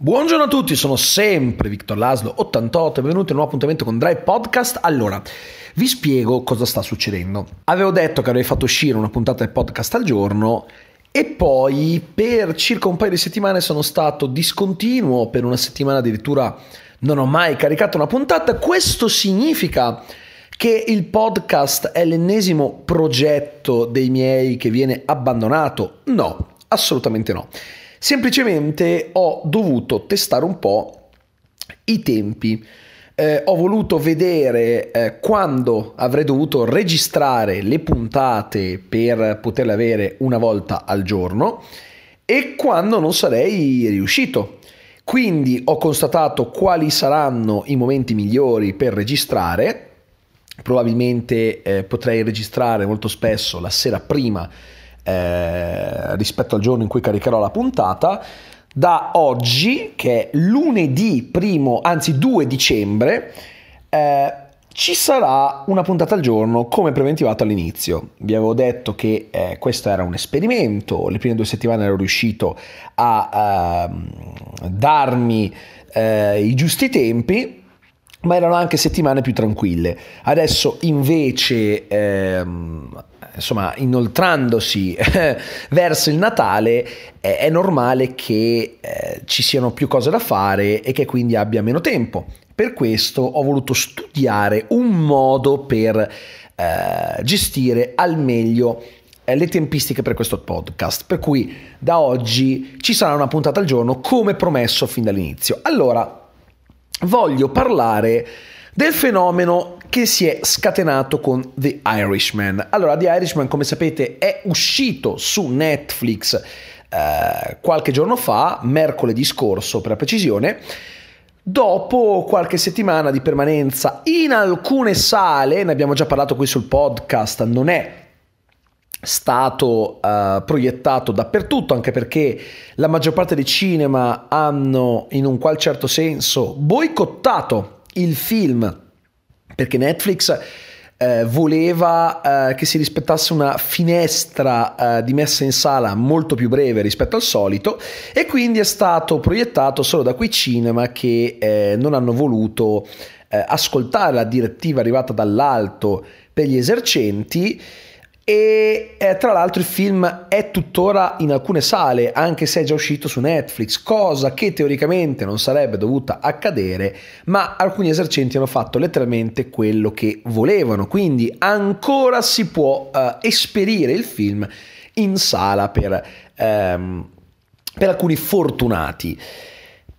Buongiorno a tutti, sono sempre Victor Laslo 88 benvenuti in un nuovo appuntamento con Drive Podcast. Allora, vi spiego cosa sta succedendo. Avevo detto che avrei fatto uscire una puntata del podcast al giorno e poi per circa un paio di settimane sono stato discontinuo, per una settimana addirittura non ho mai caricato una puntata. Questo significa che il podcast è l'ennesimo progetto dei miei che viene abbandonato? No, assolutamente no. Semplicemente ho dovuto testare un po' i tempi. Eh, ho voluto vedere eh, quando avrei dovuto registrare le puntate per poterle avere una volta al giorno e quando non sarei riuscito. Quindi ho constatato quali saranno i momenti migliori per registrare. Probabilmente eh, potrei registrare molto spesso la sera prima eh, rispetto al giorno in cui caricherò la puntata. Da oggi, che è lunedì primo, anzi 2 dicembre, eh, ci sarà una puntata al giorno come preventivato all'inizio. Vi avevo detto che eh, questo era un esperimento, le prime due settimane ero riuscito a uh, darmi uh, i giusti tempi, ma erano anche settimane più tranquille. Adesso invece ehm, insomma, inoltrandosi verso il Natale, eh, è normale che eh, ci siano più cose da fare e che quindi abbia meno tempo. Per questo ho voluto studiare un modo per eh, gestire al meglio eh, le tempistiche per questo podcast. Per cui da oggi ci sarà una puntata al giorno come promesso fin dall'inizio. Allora, voglio parlare del fenomeno che si è scatenato con The Irishman. Allora, The Irishman, come sapete, è uscito su Netflix eh, qualche giorno fa, mercoledì scorso per la precisione. Dopo qualche settimana di permanenza in alcune sale, ne abbiamo già parlato qui sul podcast, non è stato uh, proiettato dappertutto, anche perché la maggior parte dei cinema hanno in un qual certo senso boicottato il film perché Netflix eh, voleva eh, che si rispettasse una finestra eh, di messa in sala molto più breve rispetto al solito e quindi è stato proiettato solo da quei cinema che eh, non hanno voluto eh, ascoltare la direttiva arrivata dall'alto per gli esercenti e eh, tra l'altro il film è tuttora in alcune sale, anche se è già uscito su Netflix, cosa che teoricamente non sarebbe dovuta accadere, ma alcuni esercenti hanno fatto letteralmente quello che volevano, quindi ancora si può eh, esperire il film in sala per, ehm, per alcuni fortunati.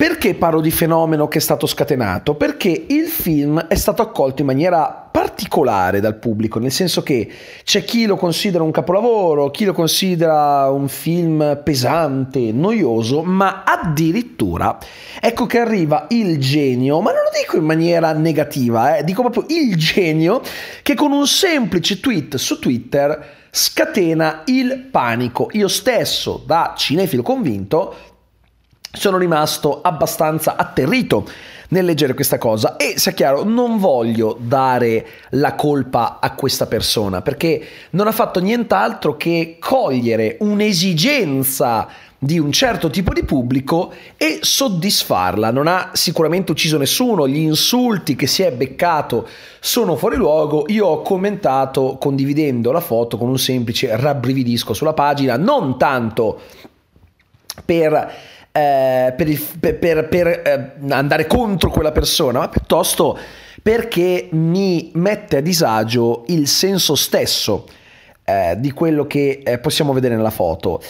Perché parlo di fenomeno che è stato scatenato? Perché il film è stato accolto in maniera particolare dal pubblico, nel senso che c'è chi lo considera un capolavoro, chi lo considera un film pesante, noioso, ma addirittura ecco che arriva il genio, ma non lo dico in maniera negativa, eh, dico proprio il genio che con un semplice tweet su Twitter scatena il panico. Io stesso, da cinefilo convinto, sono rimasto abbastanza atterrito nel leggere questa cosa e sia chiaro non voglio dare la colpa a questa persona perché non ha fatto nient'altro che cogliere un'esigenza di un certo tipo di pubblico e soddisfarla. Non ha sicuramente ucciso nessuno, gli insulti che si è beccato sono fuori luogo. Io ho commentato condividendo la foto con un semplice rabbrividisco sulla pagina, non tanto per eh, per, il, per, per, per eh, andare contro quella persona, ma piuttosto perché mi mette a disagio il senso stesso eh, di quello che eh, possiamo vedere nella foto.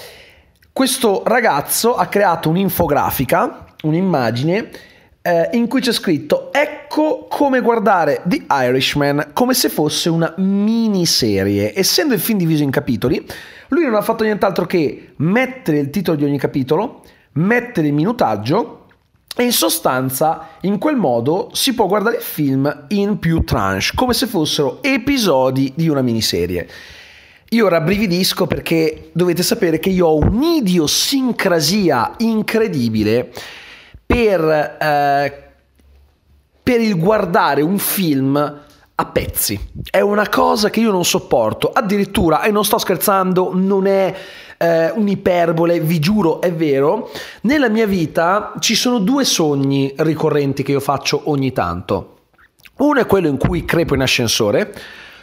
Questo ragazzo ha creato un'infografica, un'immagine eh, in cui c'è scritto ecco come guardare The Irishman come se fosse una miniserie. Essendo il film diviso in capitoli, lui non ha fatto nient'altro che mettere il titolo di ogni capitolo, mettere minutaggio e in sostanza in quel modo si può guardare il film in più tranche, come se fossero episodi di una miniserie. Io rabbrividisco perché dovete sapere che io ho un'idiosincrasia incredibile per, eh, per il guardare un film a pezzi. È una cosa che io non sopporto. Addirittura, e non sto scherzando, non è eh, un'iperbole, vi giuro, è vero. Nella mia vita ci sono due sogni ricorrenti che io faccio ogni tanto. Uno è quello in cui crepo in ascensore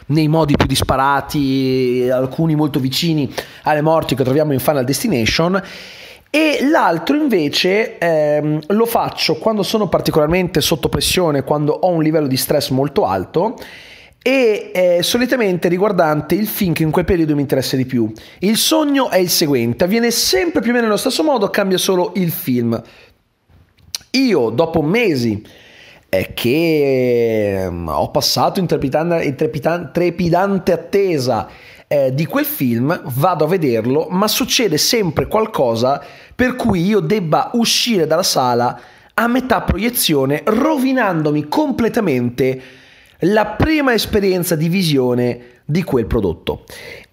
nei modi più disparati, alcuni molto vicini alle morti che troviamo in Final Destination. E l'altro invece ehm, lo faccio quando sono particolarmente sotto pressione, quando ho un livello di stress molto alto e eh, solitamente riguardante il film che in quel periodo mi interessa di più. Il sogno è il seguente, avviene sempre più o meno nello stesso modo, cambia solo il film. Io dopo mesi eh, che eh, ho passato in trepidante attesa eh, di quel film, vado a vederlo, ma succede sempre qualcosa per cui io debba uscire dalla sala a metà proiezione, rovinandomi completamente la prima esperienza di visione di quel prodotto.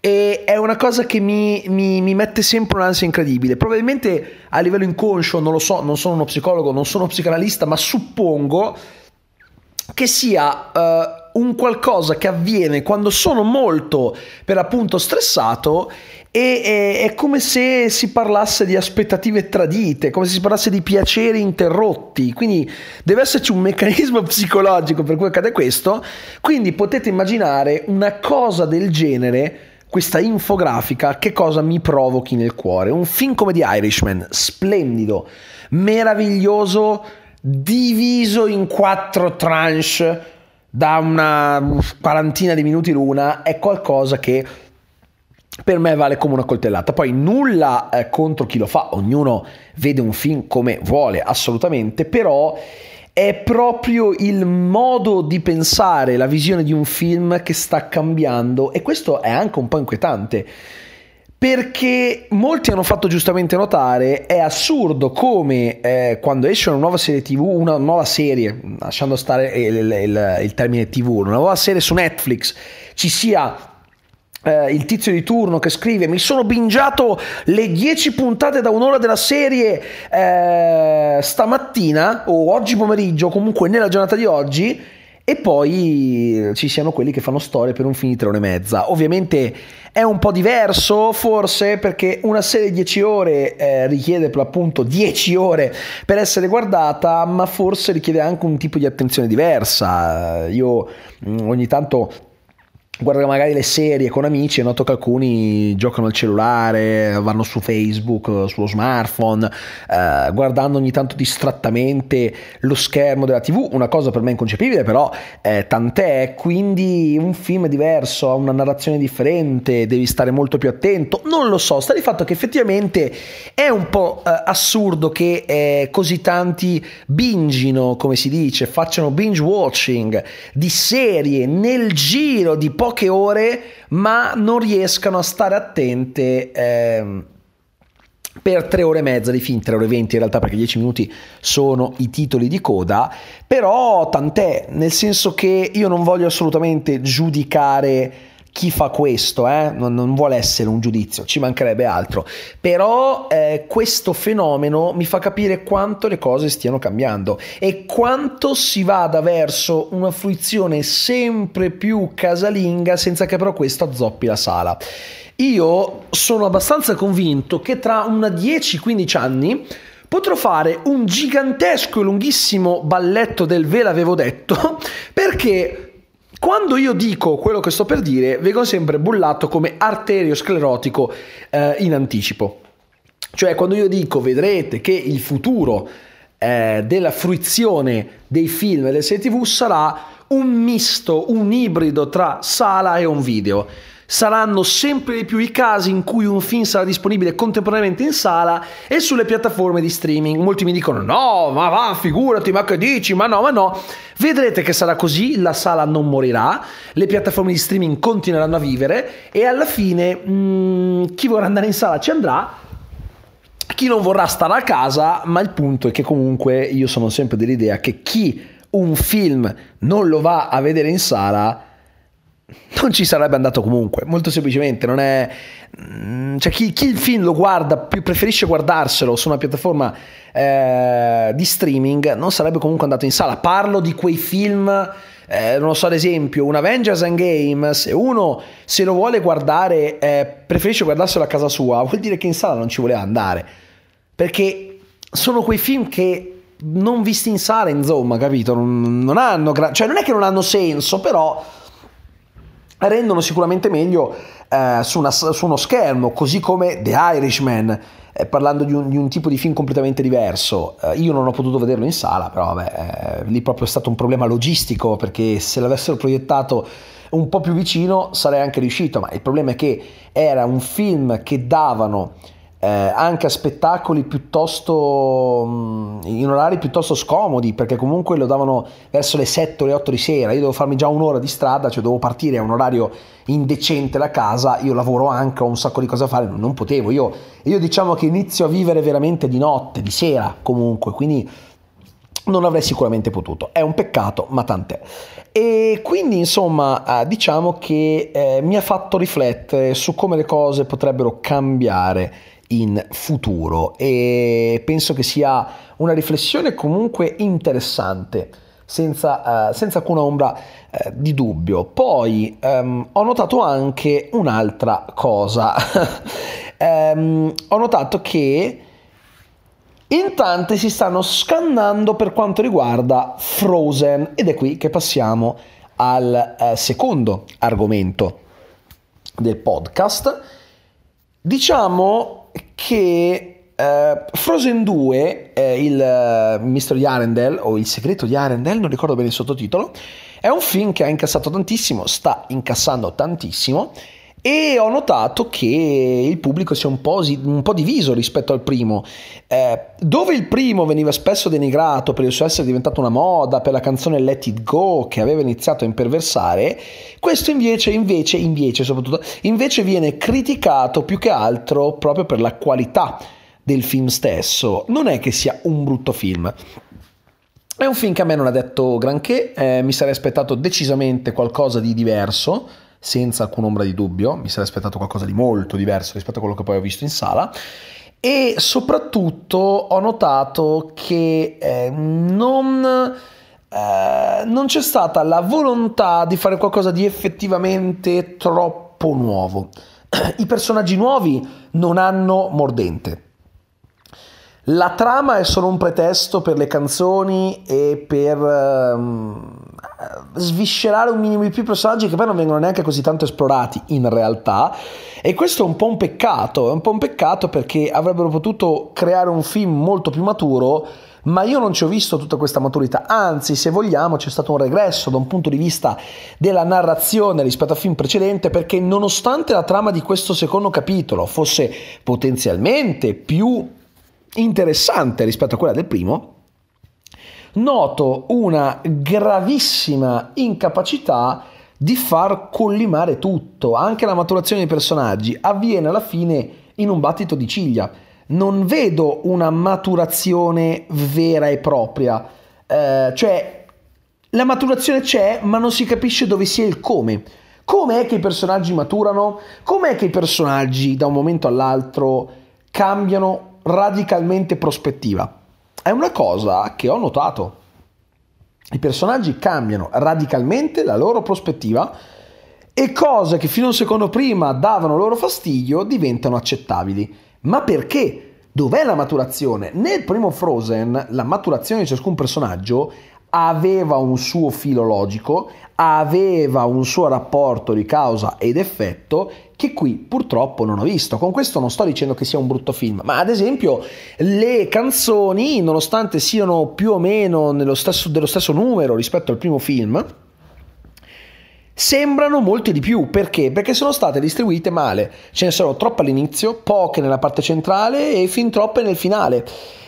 E è una cosa che mi, mi, mi, mette sempre un'ansia incredibile. Probabilmente a livello inconscio, non lo so, non sono uno psicologo, non sono uno psicanalista, ma suppongo che sia uh, un qualcosa che avviene quando sono molto per appunto stressato e è, è, come se si parlasse di aspettative tradite, come se si parlasse di piaceri interrotti, quindi deve esserci un meccanismo psicologico per cui accade questo, quindi potete immaginare una cosa del genere questa infografica che cosa mi provochi nel cuore. Un film come The Irishman, splendido, meraviglioso, diviso in quattro tranche da una quarantina di minuti l'una, è qualcosa che per me vale come una coltellata. Poi nulla eh, contro chi lo fa, ognuno vede un film come vuole, assolutamente, però è proprio il modo di pensare, la visione di un film che sta cambiando e questo è anche un po' inquietante perché molti hanno fatto giustamente notare è assurdo come eh, quando esce una nuova serie tv, una nuova serie, lasciando stare il, il, il termine tv, una nuova serie su Netflix, ci sia eh, il tizio di turno che scrive mi sono bingiato le 10 puntate da un'ora della serie eh, stamattina o oggi pomeriggio, comunque nella giornata di oggi e poi ci siano quelli che fanno storie per un film di tre ore e mezza. Ovviamente è un po' diverso, forse, perché una serie di 10 ore eh, richiede per l'appunto 10 ore per essere guardata, ma forse richiede anche un tipo di attenzione diversa. Io mm, ogni tanto guardo magari le serie con amici e noto che alcuni giocano al cellulare, vanno su Facebook, sullo smartphone, eh, guardando ogni tanto distrattamente lo schermo della TV, una cosa per me inconcepibile, però eh, tant'è, quindi un film è diverso, ha una narrazione differente, devi stare molto più attento, non lo so, sta di fatto che effettivamente è un po' eh, assurdo che eh, così tanti bingino, come si dice, facciano binge watching di serie nel giro di poche ore, ma non riescano a stare attente. Ehm, per tre ore e mezza di film, tre ore e venti in realtà perché dieci minuti sono i titoli di coda, però tant'è, nel senso che io non voglio assolutamente giudicare chi fa questo, eh? non, non, vuole essere un giudizio, ci mancherebbe altro, però eh, questo fenomeno mi fa capire quanto le cose stiano cambiando e quanto si vada verso una fruizione sempre più casalinga senza che però questo azzoppi la sala. Io sono abbastanza convinto che tra una 10-15 anni potrò fare un gigantesco e lunghissimo balletto del ve l'avevo detto perché quando io dico quello che sto per dire, vengo sempre bullato come arteriosclerotico eh, in anticipo. Cioè, quando io dico vedrete che il futuro eh, della fruizione dei film e delle serie TV sarà un misto, un ibrido tra sala e un video saranno sempre di più i casi in cui un film sarà disponibile contemporaneamente in sala e sulle piattaforme di streaming. Molti mi dicono no, ma va, figurati, ma che dici, ma no, ma no. Vedrete che sarà così, la sala non morirà, le piattaforme di streaming continueranno a vivere e alla fine mh, mm, chi vorrà andare in sala ci andrà. Chi non vorrà stare a casa, ma il punto è che comunque io sono sempre dell'idea che chi un film non lo va a vedere in sala non ci sarebbe andato comunque, molto semplicemente, non è... Mm, cioè chi, chi il film lo guarda, più preferisce guardarselo su una piattaforma eh, di streaming, non sarebbe comunque andato in sala. Parlo di quei film eh, non lo so ad esempio un Avengers Endgame se uno se lo vuole guardare eh, preferisce guardarselo a casa sua vuol dire che in sala non ci voleva andare perché sono quei film che non visti in sala insomma capito non, non hanno gra- cioè non è che non hanno senso però rendono sicuramente meglio eh, su, una, su, uno schermo così come The Irishman eh, parlando di un, di un, tipo di film completamente diverso. Eh, io non ho potuto vederlo in sala, però vabbè, eh, lì proprio è stato un problema logistico perché se l'avessero proiettato un po' più vicino sarei anche riuscito, ma il problema è che era un film che davano eh, anche a spettacoli piuttosto mh, in orari piuttosto scomodi perché comunque lo davano verso le 7 o le 8 di sera io devo farmi già un'ora di strada cioè dovevo partire a un orario indecente da casa io lavoro anche ho un sacco di cose da fare non potevo io, io diciamo che inizio a vivere veramente di notte di sera comunque quindi non avrei sicuramente potuto. È un peccato, ma tant'è. E quindi, insomma, eh, diciamo che eh, mi ha fatto riflettere su come le cose potrebbero cambiare in futuro e penso che sia una riflessione comunque interessante. Senza, uh, senza alcuna ombra uh, di dubbio. Poi um, ho notato anche un'altra cosa. um, ho notato che in tante si stanno scannando per quanto riguarda Frozen ed è qui che passiamo al uh, secondo argomento del podcast. Diciamo che uh, Frozen 2, eh, il uh, mistero di Arendelle o il segreto di Arendelle, non ricordo bene il sottotitolo, è un film che ha incassato tantissimo, sta incassando tantissimo e ho notato che il pubblico si è un po', un po diviso rispetto al primo. Eh, dove il primo veniva spesso denigrato per il suo essere diventato una moda, per la canzone Let It Go che aveva iniziato a imperversare, questo invece, invece, invece, soprattutto, invece viene criticato più che altro proprio per la qualità del film stesso. Non è che sia un brutto film. È un film che a me non ha detto granché, eh, mi sarei aspettato decisamente qualcosa di diverso senza alcuna ombra di dubbio, mi sarei aspettato qualcosa di molto diverso rispetto a quello che poi ho visto in sala e soprattutto ho notato che eh, non, eh, non c'è stata la volontà di fare qualcosa di effettivamente troppo nuovo. I personaggi nuovi non hanno mordente. La trama è solo un pretesto per le canzoni e per um, sviscerare un minimo di più personaggi che poi non vengono neanche così tanto esplorati in realtà. E questo è un po' un peccato, è un po' un peccato perché avrebbero potuto creare un film molto più maturo ma io non ci ho visto tutta questa maturità, anzi se vogliamo c'è stato un regresso da un punto di vista della narrazione rispetto al film precedente perché nonostante la trama di questo secondo capitolo fosse potenzialmente più interessante rispetto a quella del primo, noto una gravissima incapacità di far collimare tutto, anche la maturazione dei personaggi avviene alla fine in un battito di ciglia. Non vedo una maturazione vera e propria, eh, cioè la maturazione c'è, ma non si capisce dove sia il come. Come è che i personaggi maturano? Come è che i personaggi da un momento all'altro cambiano radicalmente prospettiva? È una cosa che ho notato. I personaggi cambiano radicalmente la loro prospettiva e cose che fino a un secondo prima davano loro fastidio diventano accettabili. Ma perché? Dov'è la maturazione? Nel primo Frozen la maturazione di ciascun personaggio aveva un suo filo logico, aveva un suo rapporto di causa ed effetto che qui purtroppo non ho visto. Con questo non sto dicendo che sia un brutto film, ma ad esempio le canzoni, nonostante siano più o meno stesso, dello stesso numero rispetto al primo film, sembrano molte di più. Perché? Perché sono state distribuite male. Ce ne sono troppe all'inizio, poche nella parte centrale e fin troppe nel finale.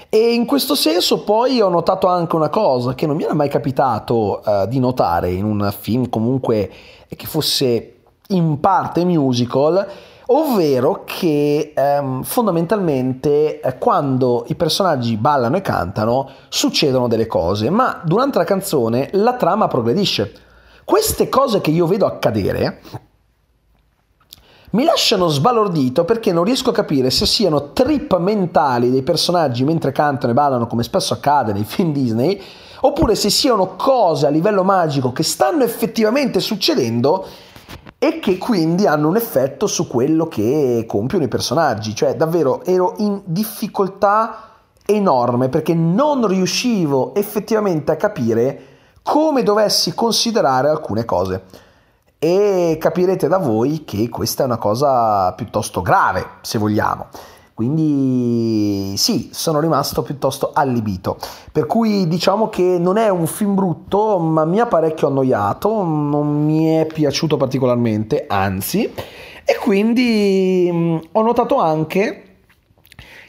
E in questo senso poi ho notato anche una cosa che non mi era mai capitato uh, di notare in un film comunque che fosse in parte musical, ovvero che ehm, fondamentalmente eh, quando i personaggi ballano e cantano succedono delle cose, ma durante la canzone la trama progredisce. Queste cose che io vedo accadere mi lasciano sbalordito perché non riesco a capire se siano trip mentali dei personaggi mentre cantano e ballano come spesso accade nei film Disney oppure se siano cose a livello magico che stanno effettivamente succedendo e che quindi hanno un effetto su quello che compiono i personaggi. Cioè, davvero ero in difficoltà enorme perché non riuscivo effettivamente a capire come dovessi considerare alcune cose. E capirete da voi che questa è una cosa piuttosto grave, se vogliamo. Quindi sì, sono rimasto piuttosto allibito. Per cui diciamo che non è un film brutto, ma mi ha parecchio annoiato, non mi è piaciuto particolarmente, anzi. E quindi mh, mm, ho notato anche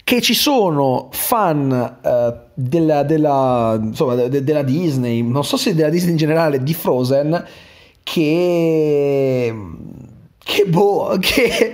che ci sono fan uh, della, della, insomma, de, della Disney, non so se della Disney in generale, di Frozen, che che boh, che,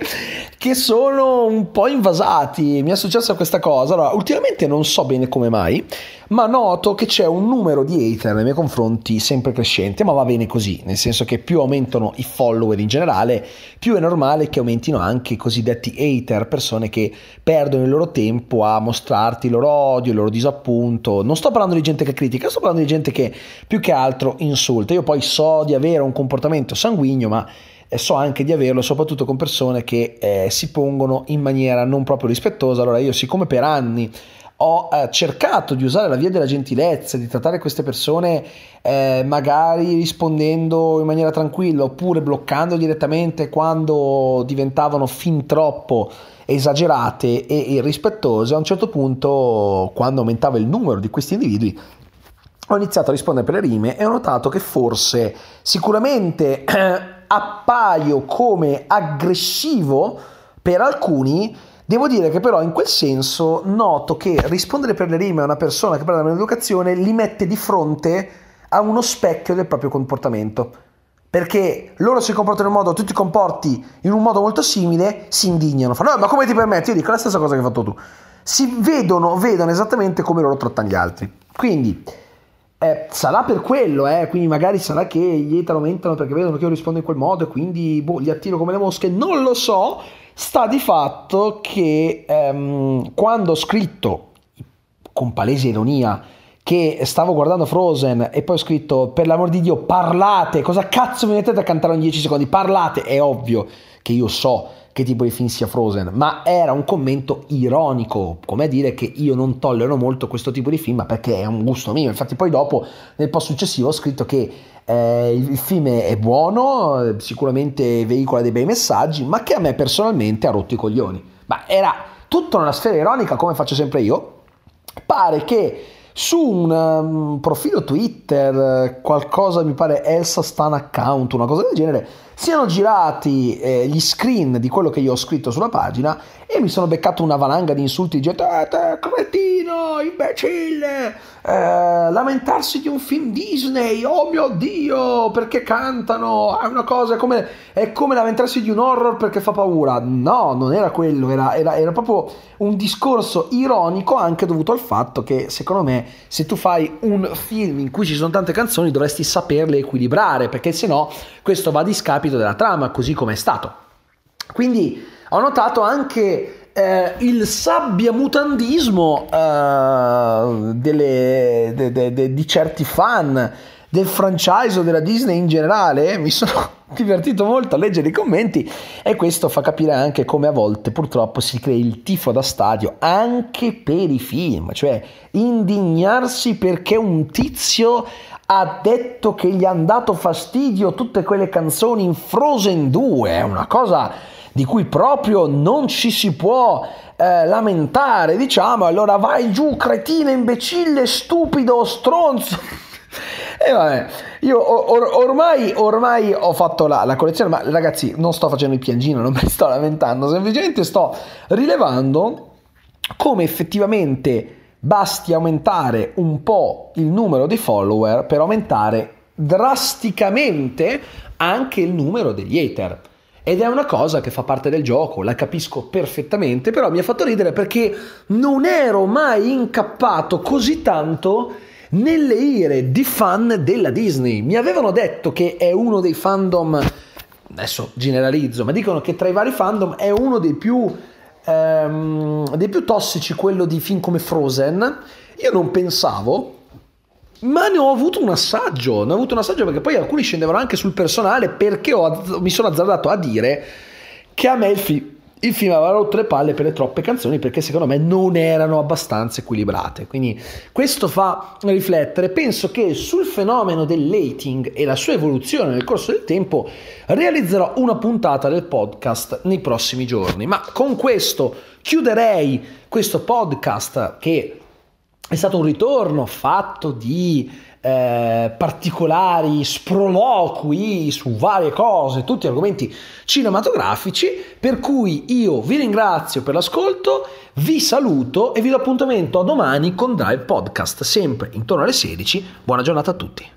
che, sono un po' invasati. Mi è successa questa cosa. Allora, ultimamente non so bene come mai, ma noto che c'è un numero di hater nei miei confronti sempre crescente, ma va bene così, nel senso che più aumentano i follower in generale, più è normale che aumentino anche i cosiddetti hater, persone che perdono il loro tempo a mostrarti il loro odio, il loro disappunto. Non sto parlando di gente che critica, sto parlando di gente che più che altro insulta. Io poi so di avere un comportamento sanguigno, ma e so anche di averlo soprattutto con persone che eh, si pongono in maniera non proprio rispettosa. Allora io siccome per anni ho eh, cercato di usare la via della gentilezza, di trattare queste persone eh, magari rispondendo in maniera tranquilla oppure bloccando direttamente quando diventavano fin troppo esagerate e irrispettose, a un certo punto quando aumentava il numero di questi individui ho iniziato a rispondere per le rime e ho notato che forse sicuramente appaio come aggressivo per alcuni, devo dire che però in quel senso noto che rispondere per le rime a una persona che parla dell'educazione li mette di fronte a uno specchio del proprio comportamento. Perché loro si comportano in un modo, tu ti comporti in un modo molto simile, si indignano, fanno, no, ma come ti permetti? Io dico la stessa cosa che hai fatto tu. Si vedono, vedono esattamente come loro trattano gli altri. Quindi, eh, sarà per quello, eh, quindi magari sarà che gli hater aumentano perché vedono che io rispondo in quel modo e quindi boh, li attiro come le mosche, non lo so, sta di fatto che ehm, quando ho scritto con palese ironia che stavo guardando Frozen e poi ho scritto per l'amor di Dio parlate, cosa cazzo mi mettete a cantare in 10 secondi? Parlate, è ovvio che io so che tipo di film sia Frozen, ma era un commento ironico, come a dire che io non tollero molto questo tipo di film perché è un gusto mio. Infatti, poi dopo, nel post successivo, ho scritto che eh, il film è buono, sicuramente veicola dei bei messaggi, ma che a me personalmente ha rotto i coglioni. Ma era tutto nella sfera ironica, come faccio sempre io. Pare che su un um, profilo Twitter, qualcosa mi pare Elsa Stan Account, una cosa del genere, siano girati eh, gli screen di quello che io ho scritto sulla pagina e mi sono beccato una valanga di insulti di gente, te, cretino, imbecille, eh, lamentarsi di un film Disney, oh mio Dio, perché cantano, è una cosa, come, è come lamentarsi di un horror perché fa paura. No, non era quello, era, era, era proprio un discorso ironico anche dovuto al fatto che secondo me se tu fai un film in cui ci sono tante canzoni dovresti saperle equilibrare, perché se no questo va a discapito della trama, così come è stato. Quindi ho notato anche eh, il sabbiamutandismo eh, delle, de, de, de, di certi fan del franchise o della Disney in generale, mi sono divertito molto a leggere i commenti e questo fa capire anche come a volte purtroppo si crea il tifo da stadio anche per i film, cioè indignarsi perché un tizio ha detto che gli hanno dato fastidio tutte quelle canzoni in Frozen 2, è una cosa di cui proprio non ci si può eh, lamentare, diciamo, allora vai giù, cretino, imbecille, stupido, stronzo. E vabbè, io or- ormai, ormai, ho fatto la, la, collezione, ma ragazzi non sto facendo il piangino, non mi sto lamentando, semplicemente sto rilevando come effettivamente basti aumentare un po' il numero di follower per aumentare drasticamente anche il numero degli hater. Ed è una cosa che fa parte del gioco, la capisco perfettamente, però mi ha fatto ridere perché non ero mai incappato così tanto nelle ire di fan della Disney. Mi avevano detto che è uno dei fandom adesso generalizzo, ma dicono che tra i vari fandom è uno dei più, ehm, dei più tossici quello di film come Frozen. Io non pensavo, ma ne ho avuto un assaggio, ne ho avuto un assaggio perché poi alcuni scendevano anche sul personale perché ho, mi sono azzardato a dire che a me il film il film aveva rotto le palle per le troppe canzoni perché secondo me non erano abbastanza equilibrate. Quindi questo fa riflettere. Penso che sul fenomeno del dating e la sua evoluzione nel corso del tempo realizzerò una puntata del podcast nei prossimi giorni. Ma con questo chiuderei questo podcast che è stato un ritorno fatto di eh, particolari sproloqui su varie cose, tutti argomenti cinematografici, per cui io vi ringrazio per l'ascolto, vi saluto e vi do appuntamento a domani con Drive Podcast, sempre intorno alle 16. Buona giornata a tutti.